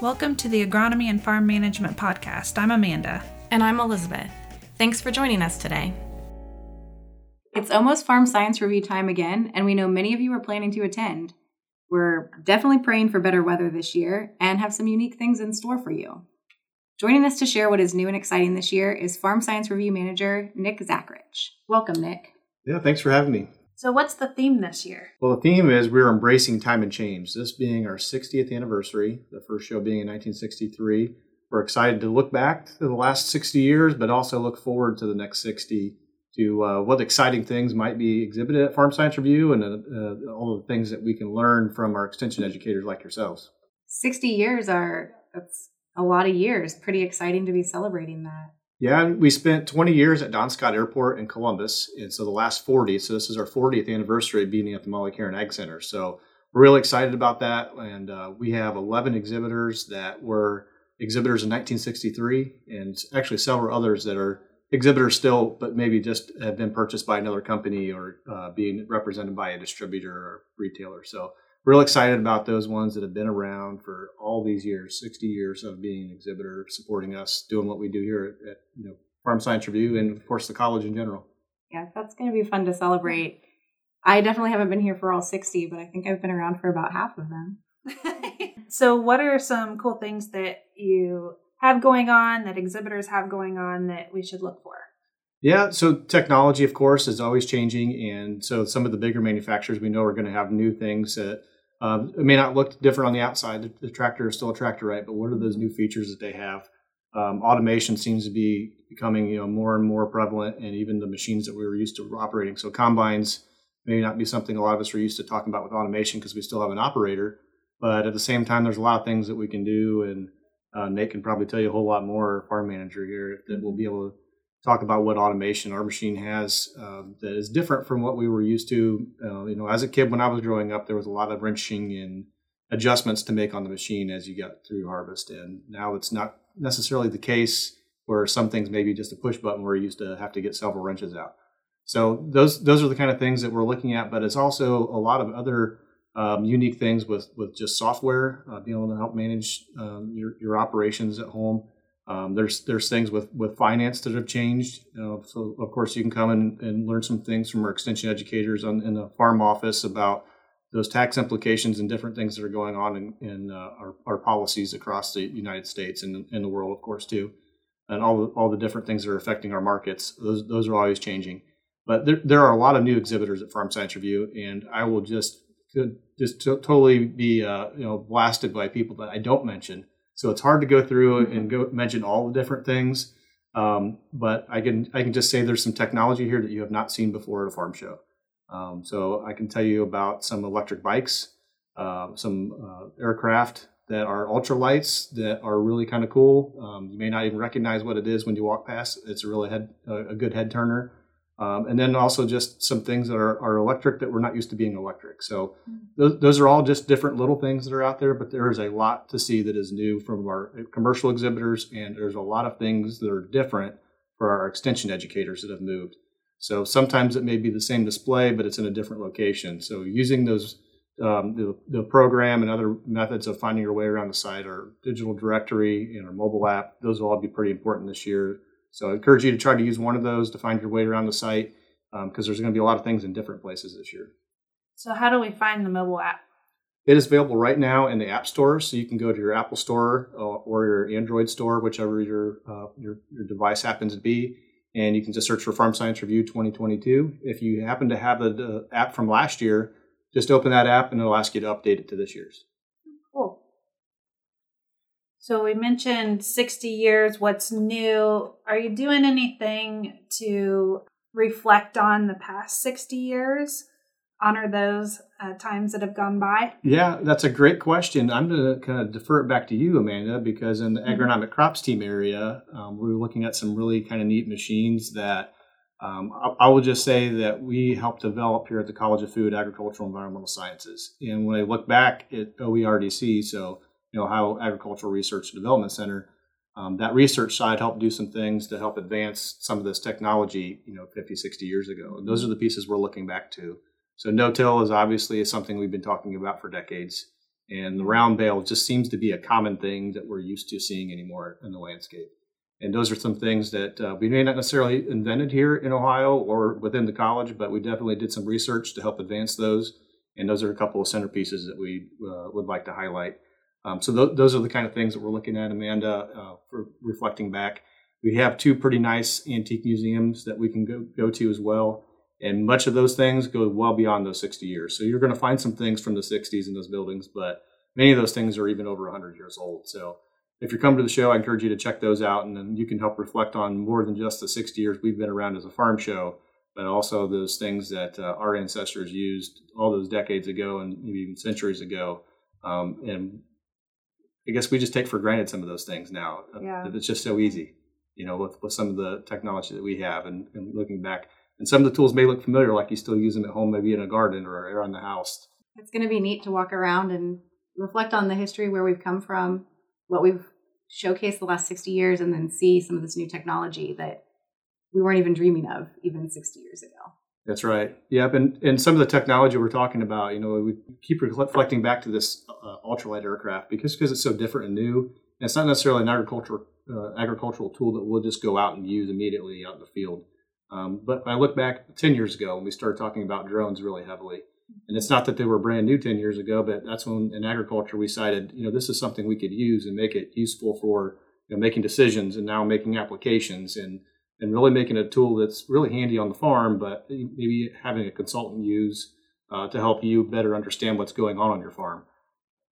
Welcome to the Agronomy and Farm Management Podcast. I'm Amanda. And I'm Elizabeth. Thanks for joining us today. It's almost Farm Science Review time again, and we know many of you are planning to attend. We're definitely praying for better weather this year and have some unique things in store for you. Joining us to share what is new and exciting this year is Farm Science Review Manager Nick Zachrich. Welcome, Nick. Yeah, thanks for having me. So, what's the theme this year? Well, the theme is we're embracing time and change. This being our 60th anniversary, the first show being in 1963. We're excited to look back to the last 60 years, but also look forward to the next 60 to uh, what exciting things might be exhibited at Farm Science Review and uh, uh, all the things that we can learn from our extension educators like yourselves. 60 years are that's a lot of years. Pretty exciting to be celebrating that. Yeah, we spent 20 years at Don Scott Airport in Columbus, and so the last 40. So this is our 40th anniversary of being at the Molly Caren Ag Center. So we're really excited about that, and uh, we have 11 exhibitors that were exhibitors in 1963, and actually several others that are exhibitors still, but maybe just have been purchased by another company or uh, being represented by a distributor or retailer. So real excited about those ones that have been around for all these years 60 years of being an exhibitor supporting us doing what we do here at, at you know farm science review and of course the college in general. Yeah that's going to be fun to celebrate. I definitely haven't been here for all 60 but i think i've been around for about half of them. So what are some cool things that you have going on that exhibitors have going on that we should look for yeah, so technology, of course, is always changing, and so some of the bigger manufacturers we know are going to have new things that um, it may not look different on the outside. The, the, tractor is still a tractor, right? But what are those new features that they have? Um, automation seems to be becoming you know more and more prevalent, and even the machines that we were used to operating. So combines may not be something a lot of us are used to talking about with automation because we still have an operator. But at the same time, there's a lot of things that we can do, and uh, Nate can probably tell you a whole lot more, farm manager here, that we'll be able to talk about what automation our machine has um, that is different from what we were used to. Uh, you know, as a kid when I was growing up, there was a lot of wrenching and adjustments to make on the machine as you got through harvest, and now it's not necessarily the case where some things maybe just a push button where you used to have to get several wrenches out. So those those are the kind of things that we're looking at, but it's also a lot of other um, unique things with with just software, uh, being able to help manage um, your your operations at home. Um, there's there's things with, with finance that have changed. so of course you can come and, and learn some things from our extension educators on, in the farm office about those tax implications and different things that are going on in, in uh, our, our policies across the United States and in the world, of course, too, and all the, all the different things that are affecting our markets. Those those are always changing. But there, there are a lot of new exhibitors at Farm Science Review, and I will just could just to, totally be uh, you know blasted by people that I don't mention so it's hard to go through and go mention all the different things. Um, but I can I can just say there's some technology here that you have not seen before at a farm show. Um, so I can tell you about some electric bikes, uh, some uh, aircraft that are ultralights that are really kind of cool. Um, you may not even recognize what it is when you walk past. It's a really head a good head turner. Um, and then also just some things that are, are, electric that we're not used to being electric. So hmm. those, those, are all just different little things that are out there, but there is a lot to see that is new from our commercial exhibitors, and there's a lot of things that are different for our extension educators that have moved. So sometimes it may be the same display, but it's in a different location. So using those um, the, the, program and other methods of finding your way around the site, our digital directory and our mobile app, those will all be pretty important this year so I encourage you to try to use one of those to find your way around the site because um, there's going to be a lot of things in different places this year. So how do we find the mobile app? It is available right now in the App Store, so you can go to your Apple Store uh, or your Android store, whichever your, uh, your your device happens to be, and you can just search for Farm Science Review 2022. If you happen to have the app from last year, just open that app and it'll ask you to update it to this year's. So we mentioned 60 years, what's new. Are you doing anything to reflect on the past 60 years? Honor those uh, times that have gone by? Yeah, that's a great question. I'm going to kind of defer it back to you, Amanda, because in the mm-hmm. agronomic crops team area, um, we were looking at some really kind of neat machines that um, I, I, will just say that we helped develop here at the College of Food, Agricultural, Environmental Sciences. And when I look back at OARDC, so know, Ohio Agricultural Research and Development Center. Um, that research side helped do some things to help advance some of this technology, you know, 50, 60 years ago. And those are the pieces we're looking back to. So no-till is obviously something we've been talking about for decades. And the round bale just seems to be a common thing that we're used to seeing anymore in the landscape. And those are some things that uh, we may not necessarily invented here in Ohio or within the college, but we definitely did some research to help advance those. And those are a couple of centerpieces that we uh, would like to highlight. Um, so th- those are the kind of things that we're looking at, Amanda, uh, for reflecting back. We have two pretty nice antique museums that we can go, go to as well. And much of those things go well beyond those 60 years. So you're going to find some things from the 60s in those buildings, but many of those things are even over 100 years old. So if you're coming to the show, I encourage you to check those out, and then you can help reflect on more than just the 60 years we've been around as a farm show, but also those things that uh, our ancestors used all those decades ago and maybe even centuries ago. Um, and I guess we just take for granted some of those things now. Uh, yeah. It's just so easy, you know, with, with some of the technology that we have and, and looking back and some of the tools may look familiar, like you still use them at home, maybe in a garden or around the house. It's going to be neat to walk around and reflect on the history where we've come from, what we've showcased the last 60 years, and then see some of this new technology that we weren't even dreaming of even 60 years ago. That's right. Yep. And, and some of the technology we're talking about, you know, we keep reflecting back to this uh, ultralight aircraft because because it's so different and new. And it's not necessarily an agricultural uh, agricultural tool that we'll just go out and use immediately out in the field. Um, but I look back 10 years ago when we started talking about drones really heavily. And it's not that they were brand new 10 years ago, but that's when in agriculture we decided, you know, this is something we could use and make it useful for you know, making decisions and now making applications and, and really making a tool that's really handy on the farm, but maybe having a consultant use uh, to help you better understand what's going on on your farm.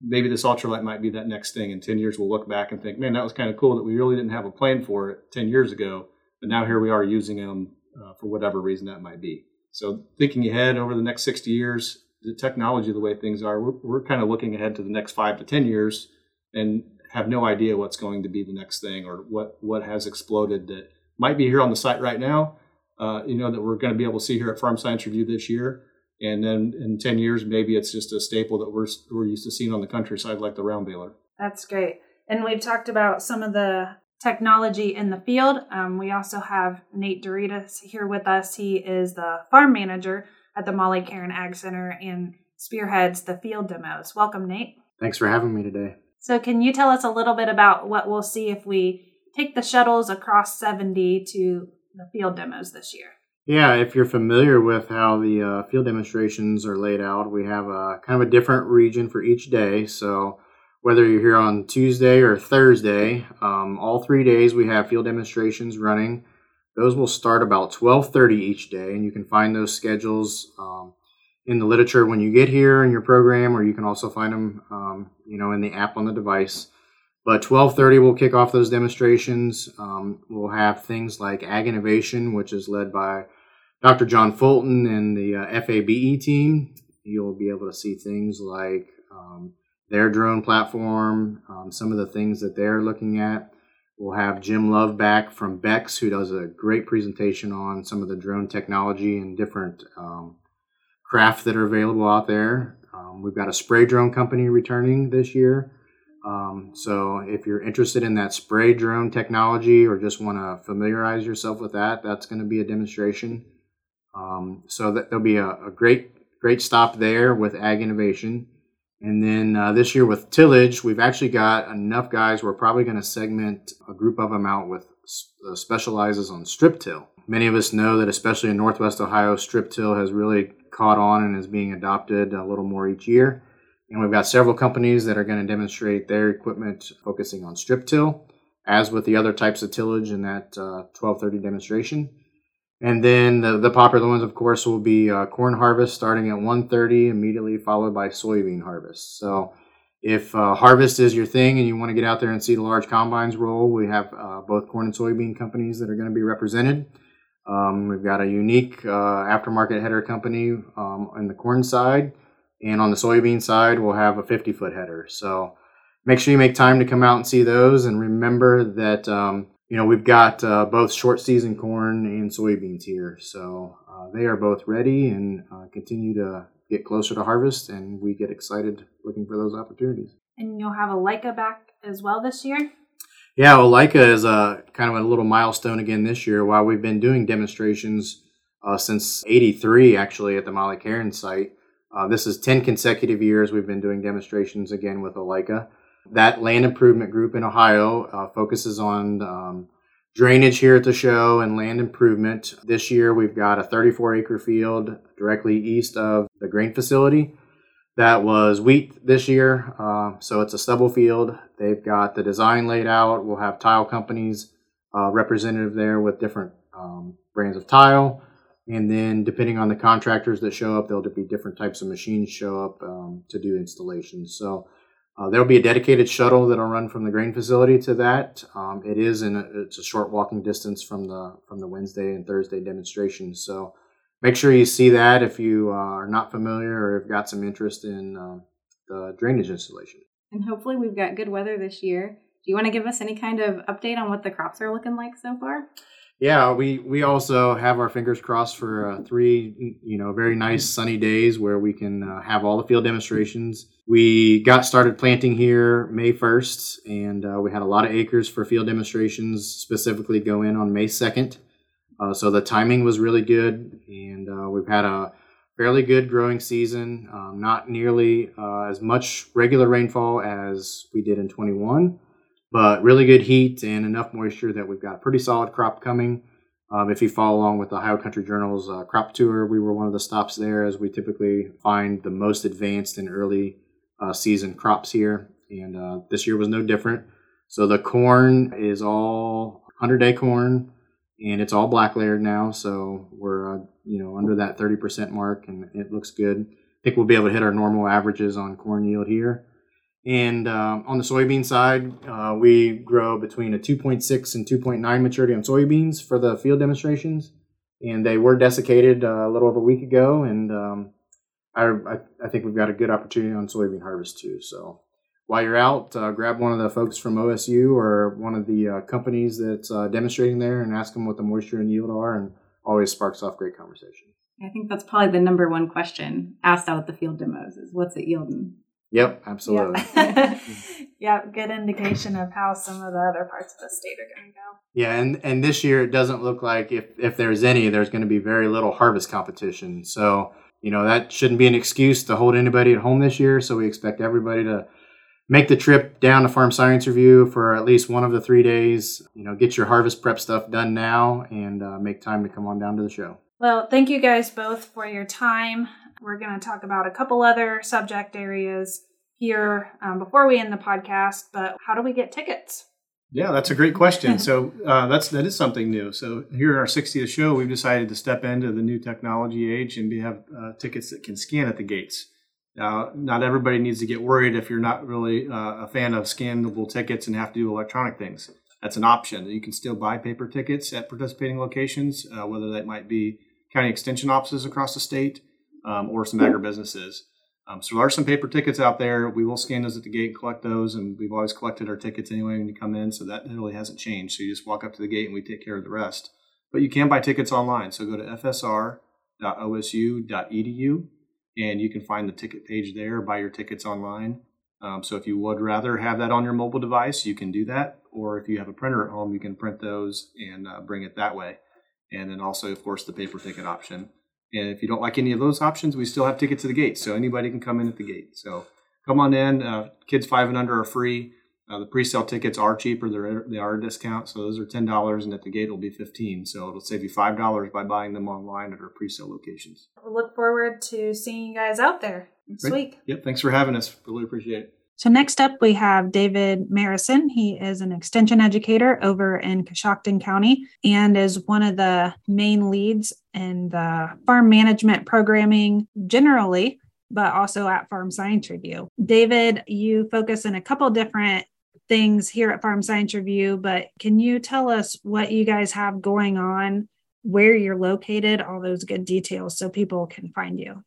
Maybe this ultralight might be that next thing. In 10 years, we'll look back and think, man, that was kind of cool that we really didn't have a plan for it 10 years ago, but now here we are using them uh, for whatever reason that might be. So thinking ahead over the next 60 years, the technology, the way things are, we're, we're kind of looking ahead to the next five to 10 years and have no idea what's going to be the next thing or what, what has exploded that might be here on the site right now, uh, you know, that we're going to be able to see here at Farm Science Review this year. And then in 10 years, maybe it's just a staple that we're, we're used to seeing on the countryside like the round baler. That's great. And we've talked about some of the technology in the field. Um, we also have Nate Douridas here with us. He is the farm manager at the Molly Caren Ag Center and spearheads the field demos. Welcome, Nate. Thanks for having me today. So, can you tell us a little bit about what we'll see if we take the shuttles across 70 to the field demos this year? Yeah, if you're familiar with how the uh, field demonstrations are laid out, we have a kind of a different region for each day. So, whether you're here on Tuesday or Thursday, um, all three days we have field demonstrations running. Those will start about 12:30 each day, and you can find those schedules um, in the literature when you get here in your program, or you can also find them, um, you know, in the app on the device. But 12:30 we'll kick off those demonstrations. Um, we'll have things like Ag Innovation, which is led by Dr. John Fulton and the uh, FABE team. You'll be able to see things like um, their drone platform, um, some of the things that they're looking at. We'll have Jim Love back from Beck's, who does a great presentation on some of the drone technology and different um, craft that are available out there. Um, we've got a spray drone company returning this year. Um, so if you're interested in that spray drone technology or just want to familiarize yourself with that, that's going to be a demonstration. Um, so that, there'll be a, a great great stop there with Ag Innovation. And then uh, this year with tillage, we've actually got enough guys. We're probably going to segment a group of them out with uh, specializes on strip till. Many of us know that, especially in Northwest Ohio, strip till has really caught on and is being adopted a little more each year. And we've got several companies that are going to demonstrate their equipment focusing on strip till, as with the other types of tillage in that uh, 1230 demonstration. And then the, the popular ones, of course, will be uh, corn harvest starting at 1:30, immediately followed by soybean harvest. So, if uh, harvest is your thing and you want to get out there and see the large combines roll, we have uh, both corn and soybean companies that are going to be represented. Um, we've got a unique uh, aftermarket header company um, on the corn side, and on the soybean side, we'll have a 50 foot header. So, make sure you make time to come out and see those, and remember that. Um, you know, we've got uh, both short season corn and soybeans here. So uh, they are both ready and uh, continue to get closer to harvest, and we get excited looking for those opportunities. And you'll have a Leica back as well this year? Yeah, well, Leica is a kind of a little milestone again this year. While we've been doing demonstrations uh, since '83, actually, at the Molly Caren site, Uh, this is 10 consecutive years we've been doing demonstrations again with OLICA. That land improvement group in Ohio uh, focuses on um, drainage here at the show and land improvement. This year we've got a 34 acre field directly east of the grain facility that was wheat this year. Uh, so it's a stubble field. They've got the design laid out. We'll have tile companies uh, representative there with different um, brands of tile. And then, depending on the contractors that show up, there'll be different types of machines show up um, to do installations. So uh, there'll be a dedicated shuttle that'll run from the grain facility to that. Um, it is in a, it's a short walking distance from the from the Wednesday and Thursday demonstrations. So make sure you see that if you uh, are not familiar or have got some interest in uh, the drainage installation. And hopefully, we've got good weather this year. Do you want to give us any kind of update on what the crops are looking like so far? Yeah, we we also have our fingers crossed for uh, three you know very nice sunny days where we can uh, have all the field demonstrations. We got started planting here May first, and uh, we had a lot of acres for field demonstrations specifically go in on May second. Uh, so the timing was really good, and uh, we've had a fairly good growing season. Um, not nearly uh, as much regular rainfall as we did in 21 but really good heat and enough moisture that we've got a pretty solid crop coming. Um, if you follow along with the Ohio Country Journal's uh, crop tour, we were one of the stops there as we typically find the most advanced and early uh, season crops here. And uh, this year was no different. So the corn is all 100 day corn and it's all black layered now. So we're, uh, you know, under that 30% mark and it looks good. I think we'll be able to hit our normal averages on corn yield here. And uh, on the soybean side, uh, we grow between a 2.6 and 2.9 maturity on soybeans for the field demonstrations. And they were desiccated uh, a little over a week ago. And um, I, I, think we've got a good opportunity on soybean harvest too. So while you're out, uh, grab one of the folks from OSU or one of the uh, companies that's uh, demonstrating there and ask them what the moisture and yield are. And always sparks off great conversation. I think that's probably the number one question asked out at the field demos is what's it yielding? Yep, absolutely. Yeah. yeah, good indication of how some of the other parts of the state are going to go. Yeah, and and this year it doesn't look like if if there's any, there's going to be very little harvest competition. So you know that shouldn't be an excuse to hold anybody at home this year. So we expect everybody to make the trip down to Farm Science Review for at least one of the three days. You know, get your harvest prep stuff done now and uh, make time to come on down to the show. Well, thank you guys both for your time. We're going to talk about a couple other subject areas here um, before we end the podcast, but how do we get tickets? Yeah, that's a great question. so uh, that's that is something new. So here in our 60th show, we've decided to step into the new technology age and we have uh, tickets that can scan at the gates. Now, not everybody needs to get worried if you're not really uh, a fan of scannable tickets and have to do electronic things. That's an option. You can still buy paper tickets at participating locations, uh, whether that might be county extension offices across the state um, or some agribusinesses. Um, so there are some paper tickets out there. We will scan those at the gate and collect those, and we've always collected our tickets anyway when you come in, so that really hasn't changed. So you just walk up to the gate and we take care of the rest. But you can buy tickets online. So go to fsr.osu.edu and you can find the ticket page there. Buy your tickets online. Um, so if you would rather have that on your mobile device, you can do that. Or if you have a printer at home, you can print those and uh, bring it that way. And then also, of course, the paper ticket option. And if you don't like any of those options, we still have tickets to the gate, so anybody can come in at the gate. So come on in. Uh, kids five and under are free. Uh, the pre-sale tickets are cheaper; they're they are a discount, so those are ten dollars, and at the gate it'll be fifteen. So it'll save you five dollars by buying them online at our pre-sale locations. We look forward to seeing you guys out there next Great. week. Yep, thanks for having us. Really appreciate it. So next up, we have David Marrison. He is an extension educator over in Coshocton County and is one of the main leads in the farm management programming generally, but also at Farm Science Review. David, you focus on a couple different things here at Farm Science Review, but can you tell us what you guys have going on, where you're located, all those good details so people can find you?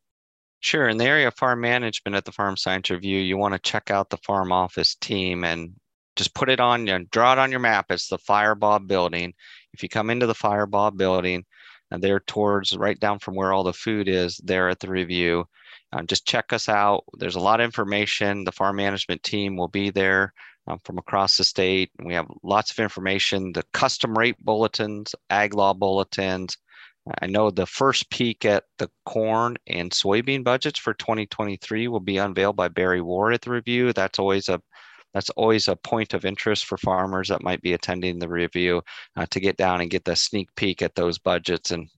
Sure. In the area of farm management at the Farm Science Review, you want to check out the farm office team and just put it on, you know, draw it on your map. It's the Firebaugh building. If you come into the Firebaugh building, and they're towards right down from where all the food is there at the review. Um, just check us out. There's a lot of information. The farm management team will be there um, from across the state. And we have lots of information, the custom rate bulletins, ag law bulletins, I know the first peek at the corn and soybean budgets for 2023 will be unveiled by Barry Ward at the review. That's always a that's always a point of interest for farmers that might be attending the review uh, to get down and get the sneak peek at those budgets and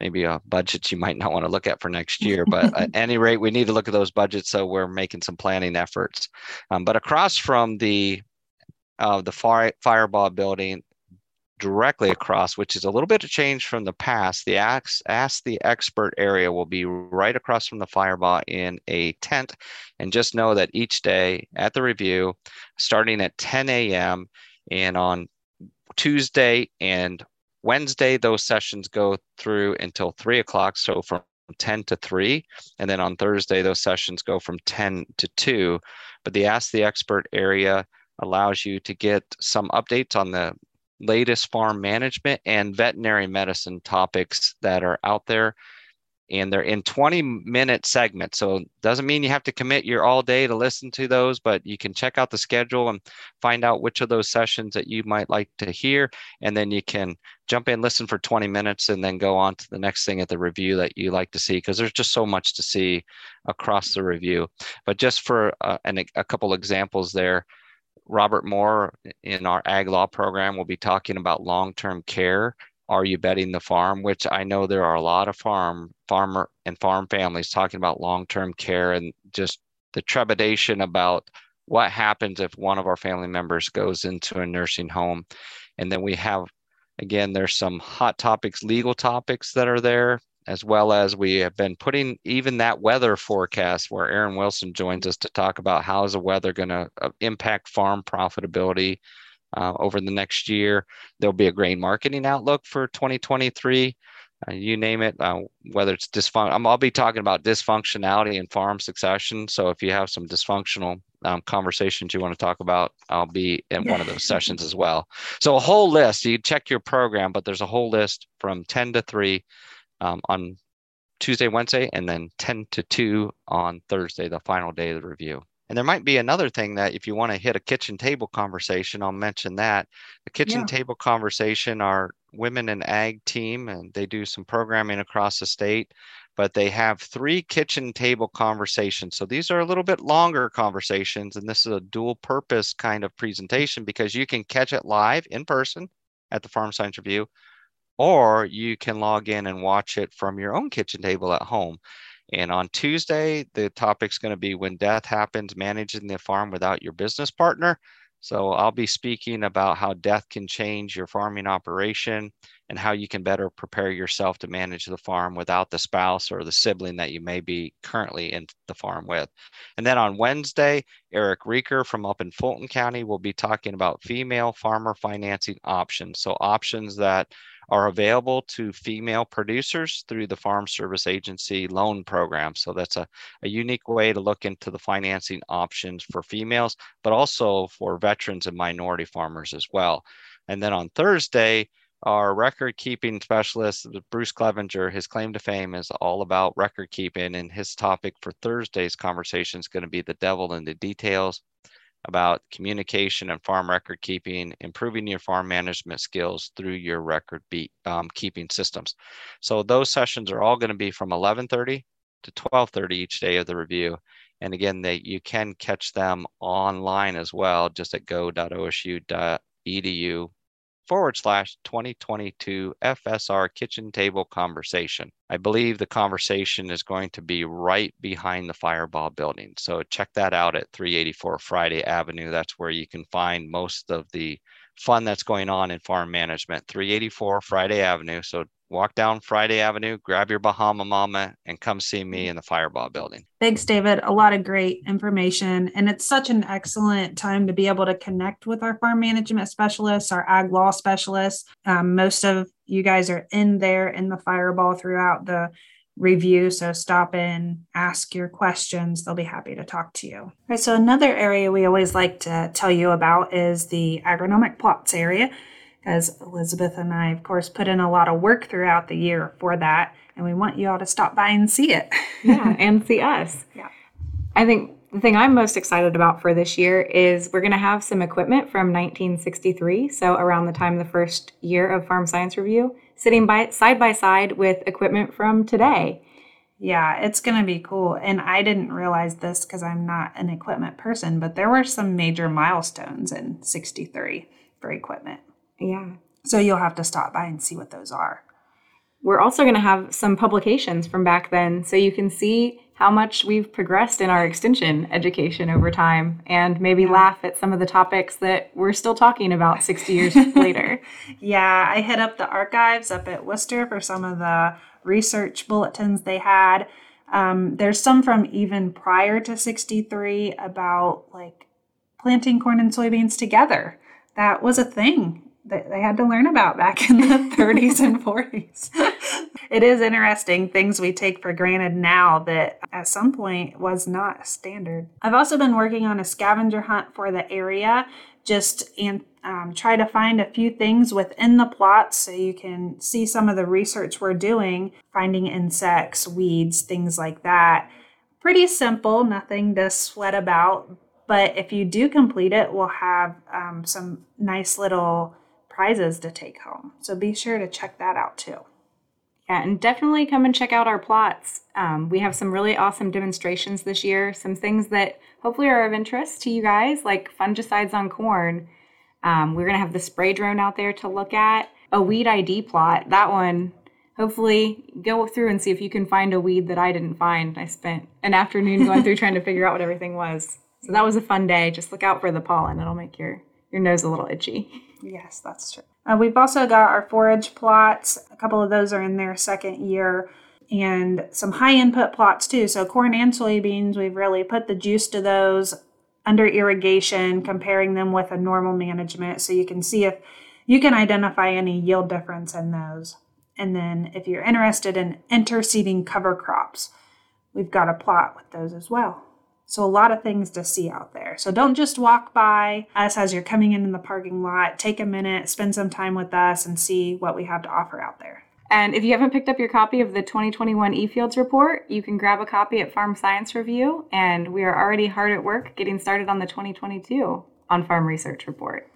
maybe a budget you might not want to look at for next year. But at any rate, we need to look at those budgets so we're making some planning efforts. Um, but across from the uh, the fire, Firebaugh building, directly across, which is a little bit of change from the past. The Ask, Ask the Expert area will be right across from the Firebaugh in a tent. And just know that each day at the review, starting at 10 a.m. and on Tuesday and Wednesday, those sessions go through until 3 o'clock. So from 10 to 3. And then on Thursday, those sessions go from 10 to 2. But the Ask the Expert area allows you to get some updates on the latest farm management and veterinary medicine topics that are out there. And they're in 20 minute segments. So doesn't mean you have to commit your all day to listen to those but you can check out the schedule and find out which of those sessions that you might like to hear. And then you can jump in listen for 20 minutes and then go on to the next thing at the review that you like to see because there's just so much to see across the review. But just for uh, an, a couple examples there Robert Moore in our ag law program will be talking about long-term care. Are you betting the farm? Which I know there are a lot of farm farmer and farm families talking about long-term care and just the trepidation about what happens if one of our family members goes into a nursing home. And then we have again, there's some hot topics, legal topics that are there as well as we have been putting even that weather forecast where Aaron Wilson joins us to talk about how is the weather going to uh, impact farm profitability uh, over the next year. There'll be a grain marketing outlook for 2023. Uh, you name it, uh, whether it's dysfunction. I'll be talking about dysfunctionality and farm succession. So if you have some dysfunctional um, conversations you want to talk about, I'll be in one of those sessions as well. So a whole list. You check your program, but there's a whole list from 10 to 3 um, on Tuesday, Wednesday, and then 10 to 2 on Thursday, the final day of the review. And there might be another thing that if you want to hit a kitchen table conversation, I'll mention that. The kitchen yeah. table conversation, our women in ag team, and they do some programming across the state, but they have three kitchen table conversations. So these are a little bit longer conversations, and this is a dual purpose kind of presentation because you can catch it live in person at the Farm Science Review, or you can log in and watch it from your own kitchen table at home. And on Tuesday, the topic's going to be when death happens, managing the farm without your business partner. So I'll be speaking about how death can change your farming operation and how you can better prepare yourself to manage the farm without the spouse or the sibling that you may be currently in the farm with. And then on Wednesday, Eric Richer from up in Fulton County will be talking about female farmer financing options. So options that are available to female producers through the Farm Service Agency loan program. So that's a, a unique way to look into the financing options for females, but also for veterans and minority farmers as well. And then on Thursday, our record keeping specialist, Bruce Clevenger, his claim to fame is all about record keeping. And his topic for Thursday's conversation is going to be the devil in the details about communication and farm record keeping, improving your farm management skills through your record be, um, keeping systems. So those sessions are all going to be from 11:30 to 12:30 each day of the review. And again, they you can catch them online as well, just at go.osu.edu forward slash 2022 FSR kitchen table conversation. I believe the conversation is going to be right behind the Firebaugh building. So check that out at 384 Friday Avenue. That's where you can find most of the fun that's going on in farm management. 384 Friday Avenue. So walk down Friday Avenue, grab your Bahama Mama, and come see me in the Firebaugh building. Thanks, David. A lot of great information. And it's such an excellent time to be able to connect with our farm management specialists, our ag law specialists. Um, most of you guys are in there in the Firebaugh throughout the review. So stop in, ask your questions. They'll be happy to talk to you. All right. So, another area we always like to tell you about is the agronomic plots area as Elizabeth and I, of course, put in a lot of work throughout the year for that. And we want you all to stop by and see it. yeah, and see us. Yeah. I think the thing I'm most excited about for this year is we're going to have some equipment from 1963. So, around the time the first year of Farm Science Review, sitting by side by side with equipment from today. Yeah, it's going to be cool. And I didn't realize this because I'm not an equipment person, but there were some major milestones in 63 for equipment. Yeah. So you'll have to stop by and see what those are. We're also going to have some publications from back then so you can see how much we've progressed in our extension education over time and maybe yeah. laugh at some of the topics that we're still talking about 60 years later. Yeah, I hit up the archives up at Wooster for some of the research bulletins they had. Um, there's some from even prior to 63 about like planting corn and soybeans together. That was a thing that they had to learn about back in the 30s and 40s. it is interesting things we take for granted now that at some point was not standard. I've also been working on a scavenger hunt for the area just and um, try to find a few things within the plots so you can see some of the research we're doing, finding insects, weeds, things like that. Pretty simple, nothing to sweat about. But if you do complete it, we'll have um, some nice little prizes to take home. So be sure to check that out too. Yeah, and definitely come and check out our plots. Um, we have some really awesome demonstrations this year, some things that hopefully are of interest to you guys, like fungicides on corn. Um, we're going to have the spray drone out there to look at. A weed ID plot, that one, hopefully go through and see if you can find a weed that I didn't find. I spent an afternoon going through trying to figure out what everything was. So that was a fun day. Just look out for the pollen, it'll make your, your nose a little itchy. Yes, that's true. Uh, we've also got our forage plots. A couple of those are in their second year and some high input plots too. So corn and soybeans, we've really put the juice to those under irrigation, comparing them with a normal management so you can see if you can identify any yield difference in those. And then if you're interested in interseeding cover crops, we've got a plot with those as well. So, a lot of things to see out there. So, don't just walk by us as you're coming in in the parking lot. Take a minute, spend some time with us, and see what we have to offer out there. And if you haven't picked up your copy of the 2021 eFields report, you can grab a copy at Farm Science Review. And we are already hard at work getting started on the 2022 on Farm Research Report.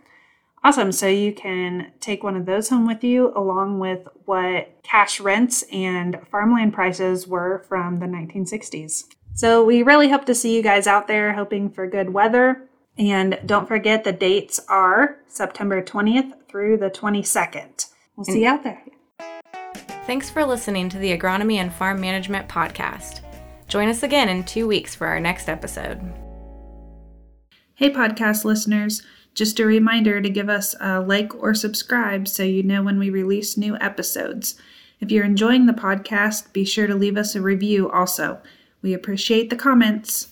Awesome. So you can take one of those home with you along with what cash rents and farmland prices were from the 1960s. So we really hope to see you guys out there, hoping for good weather. And don't forget the dates are September 20th through the 22nd. We'll see you out there. Thanks for listening to the Agronomy and Farm Management Podcast. Join us again in two weeks for our next episode. Hey, podcast listeners. Just a reminder to give us a like or subscribe so you know when we release new episodes. If you're enjoying the podcast, be sure to leave us a review also. We appreciate the comments.